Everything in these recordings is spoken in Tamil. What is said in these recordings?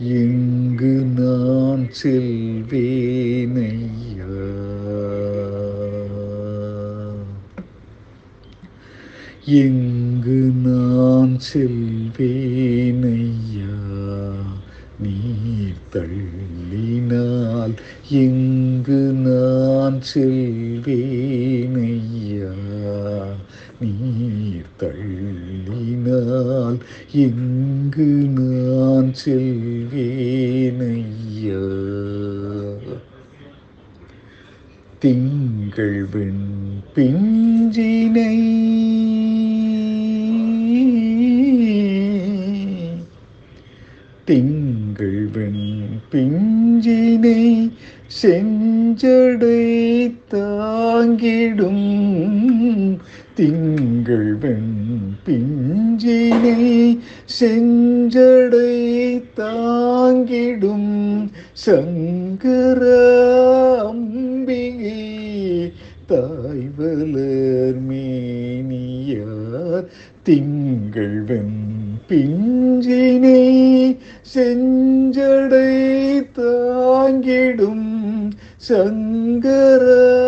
எங்கு நான் செல்வேனையா. எங்கு நான் செல்வேனையா. நீர் தள்ளினால் எங்கு நான் செல்வேன் நீர் தள்ளினால் எங்கு நான் செல்வேனையா திங்கள் வெண் பிஞ்சினை திங்கள் வெண் பிஞ்சினை செஞ்சடை தாங்கிடும் திங்கள் வெண் பிஞ்சினை செஞ்சடை தாங்கிடும் சங்கர அம்பிகை தாய் மேனியார் திங்கள் வெண் பிஞ்சினை செஞ்சடை தாங்கிடும் சங்கரா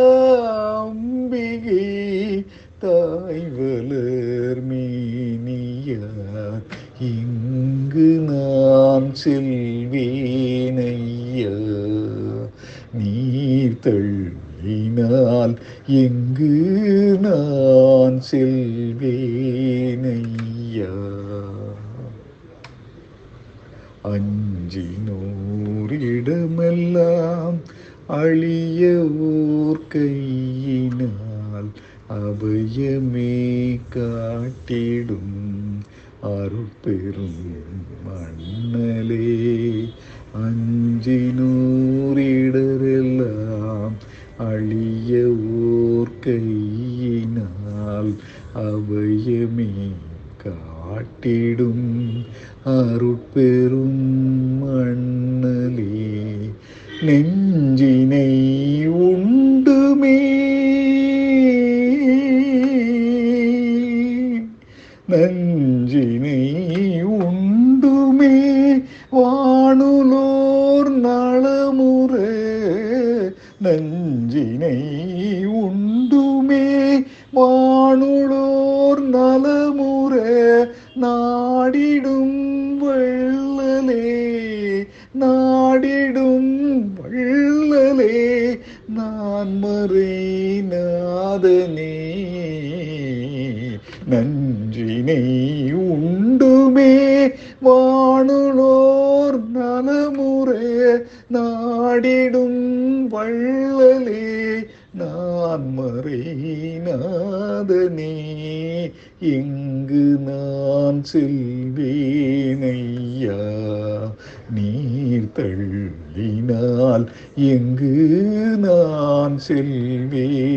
தாய் வளர் மேனியார் இங்கு நான் செல்வேனையா. நீர் தள்ளினால் எங்கு நான் செல்வேனையா. அஞ்சி நூறிடமெல்லாம் அழிய ஊர் கையினால் அபயமே காட்டிடும் அருட்பெரும் மண்ணலே அஞ்சினூரிடரெல்லாம் அழிய ஓர் கையினால் அபயமே காட்டிடும் அருட்பெரும் மண்ணலே நெஞ்சினை நஞ்சினை உண்டுமே வானுலோர் நலமுற நஞ்சினை உண்டுமே வானுலோர் நலமுற நாடிடும் வெள்ளலே நாடிடும் வெள்ளலே நான் மறை நாதனே நஞ்சினை உண்டுமே. வானுலோர் நலமுறை நாடிடும் வள்ளலே. நான் மறைநாதனே எங்கு நான் செல்வேனையா. நீர் தள்ளினால் எங்கு நான் செல்வேனையா.